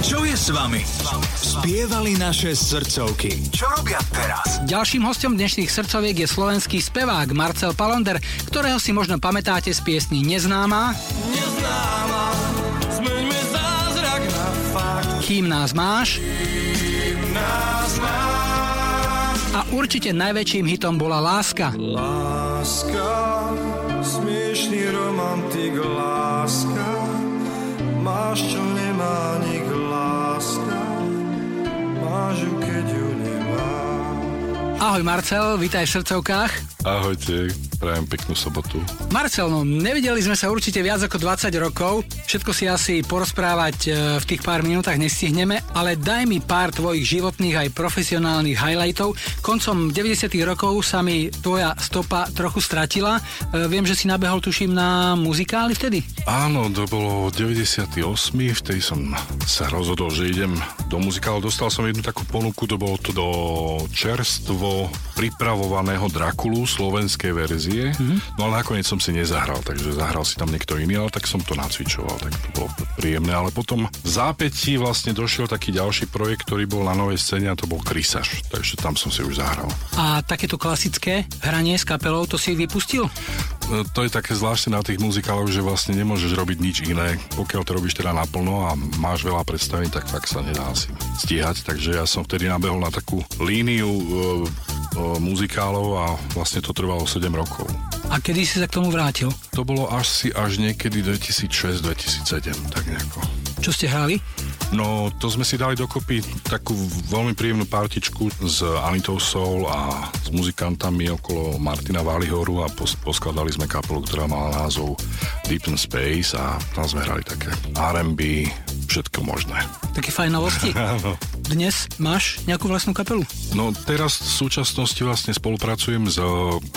Čo je s vami? Spievali naše srdcovky. Čo robia teraz? Ďalším hostom dnešných srdcoviek je slovenský spevák Marcel Palonder, ktorého si možno pamätáte z piesni Neznáma. Neznáma, zázrak na fakt. Kým nás máš. Kým nás máš. A určite najväčším hitom bola Láska. Láska, smiešný romantik, láska, máš čo nemá nik Ahoj Marcel, vítaj v srdcovkách. Ahojte, prajem peknú sobotu. Marcel, no nevideli sme sa určite viac ako 20 rokov, všetko si asi porozprávať e, v tých pár minútach nestihneme, ale daj mi pár tvojich životných aj profesionálnych highlightov. Koncom 90 rokov sa mi tvoja stopa trochu stratila. E, viem, že si nabehol, tuším, na muzikály vtedy? Áno, to bolo 98, vtedy som sa rozhodol, že idem do muzikálu. Dostal som jednu takú ponuku, to bolo to do čerstvo pripravovaného Drakulu slovenskej verzie, mm-hmm. no ale nakoniec som si nezahral, takže zahral si tam niekto iný, ale tak som to nacvičoval, tak to bolo príjemné, ale potom v zápätí vlastne došiel taký ďalší projekt, ktorý bol na novej scéne a to bol Krysaš, takže tam som si už zahral. A takéto klasické hranie s kapelou, to si vypustil? No, to je také zvláštne na tých muzikáloch, že vlastne nemôžeš robiť nič iné. Pokiaľ to robíš teda naplno a máš veľa predstavín, tak fakt sa nedá asi stíhať. Takže ja som vtedy nabehol na takú líniu e, e, muzikálov a vlastne to trvalo 7 rokov. A kedy si sa k tomu vrátil? To bolo až si až niekedy 2006-2007, tak nejako. Čo ste hrali? No, to sme si dali dokopy takú veľmi príjemnú partičku s Anitou Soul a s muzikantami okolo Martina Valihoru a pos- poskladali sme kapelu, ktorá mala názov Deep in Space a tam sme hrali také R&B, všetko možné. Také fajnovosti? Áno. Dnes máš nejakú vlastnú kapelu? No teraz v súčasnosti vlastne spolupracujem s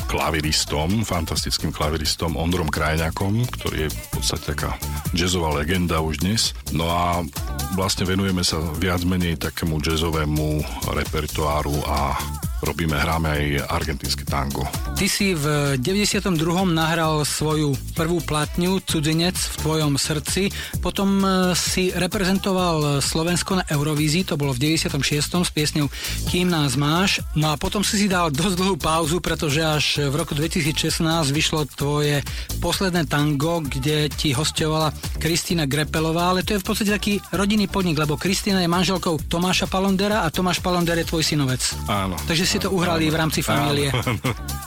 klaviristom, fantastickým klaviristom Ondrom Krajňakom, ktorý je v podstate taká jazzová legenda už dnes. No a vlastne venujeme sa viac menej takému jazzovému repertoáru a robíme, hráme aj argentínske tango. Ty si v 92. nahral svoju prvú platňu Cudzinec v tvojom srdci, potom e, si reprezentoval Slovensko na Eurovízii, to bolo v 96. s piesňou Kým nás máš, no a potom si si dal dosť dlhú pauzu, pretože až v roku 2016 vyšlo tvoje posledné tango, kde ti hostovala Kristýna Grepelová, ale to je v podstate taký rodinný podnik, lebo Kristýna je manželkou Tomáša Palondera a Tomáš Palonder je tvoj synovec. Áno. Takže si to uhrali v rámci familie.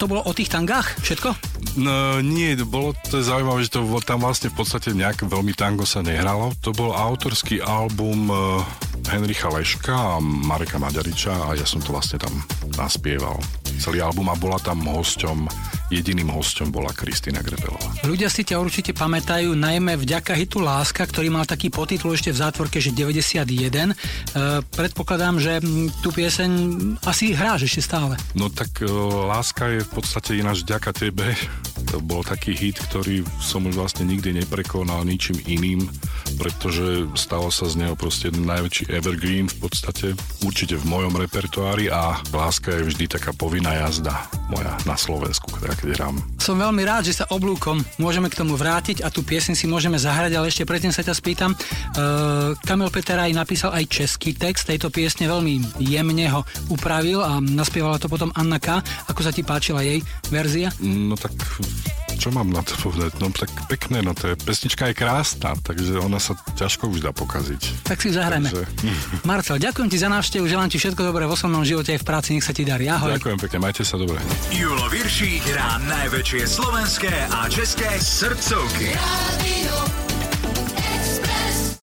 To bolo o tých tangách všetko? No nie, bolo to zaujímavé, že to tam vlastne v podstate nejaké veľmi tango sa nehralo. To bol autorský album uh, Henricha Leška a Mareka Maďariča a ja som to vlastne tam naspieval. Celý album a bola tam hosťom Jediným hosťom bola Kristýna Grebelová. Ľudia si ťa určite pamätajú najmä vďaka hitu Láska, ktorý mal taký potitul ešte v zátvorke, že 91. E, predpokladám, že tú pieseň asi hráš ešte stále. No tak e, Láska je v podstate ináč vďaka tebe. To bol taký hit, ktorý som už vlastne nikdy neprekonal ničím iným, pretože stalo sa z neho proste najväčší evergreen v podstate, určite v mojom repertoári a Láska je vždy taká povinná jazda moja na Slovensku, ktorá keď hrám. Som veľmi rád, že sa oblúkom môžeme k tomu vrátiť a tú piesň si môžeme zahrať, ale ešte predtým sa ťa spýtam. Uh, Kamil Peteraj napísal aj český text tejto piesne, veľmi jemne ho upravil a naspievala to potom Anna K. Ako sa ti páčila jej verzia? No tak čo mám na to povedať? No tak pekné, no to je, pesnička je krásna, takže ona sa ťažko už dá pokaziť. Tak si zahrajme. Takže... Marcel, ďakujem ti za návštevu, želám ti všetko dobré v osobnom živote aj v práci, nech sa ti darí. Ahoj. Ďakujem pekne, majte sa dobre. Julo Viršík hrá najväčšie slovenské a české srdcovky. Radio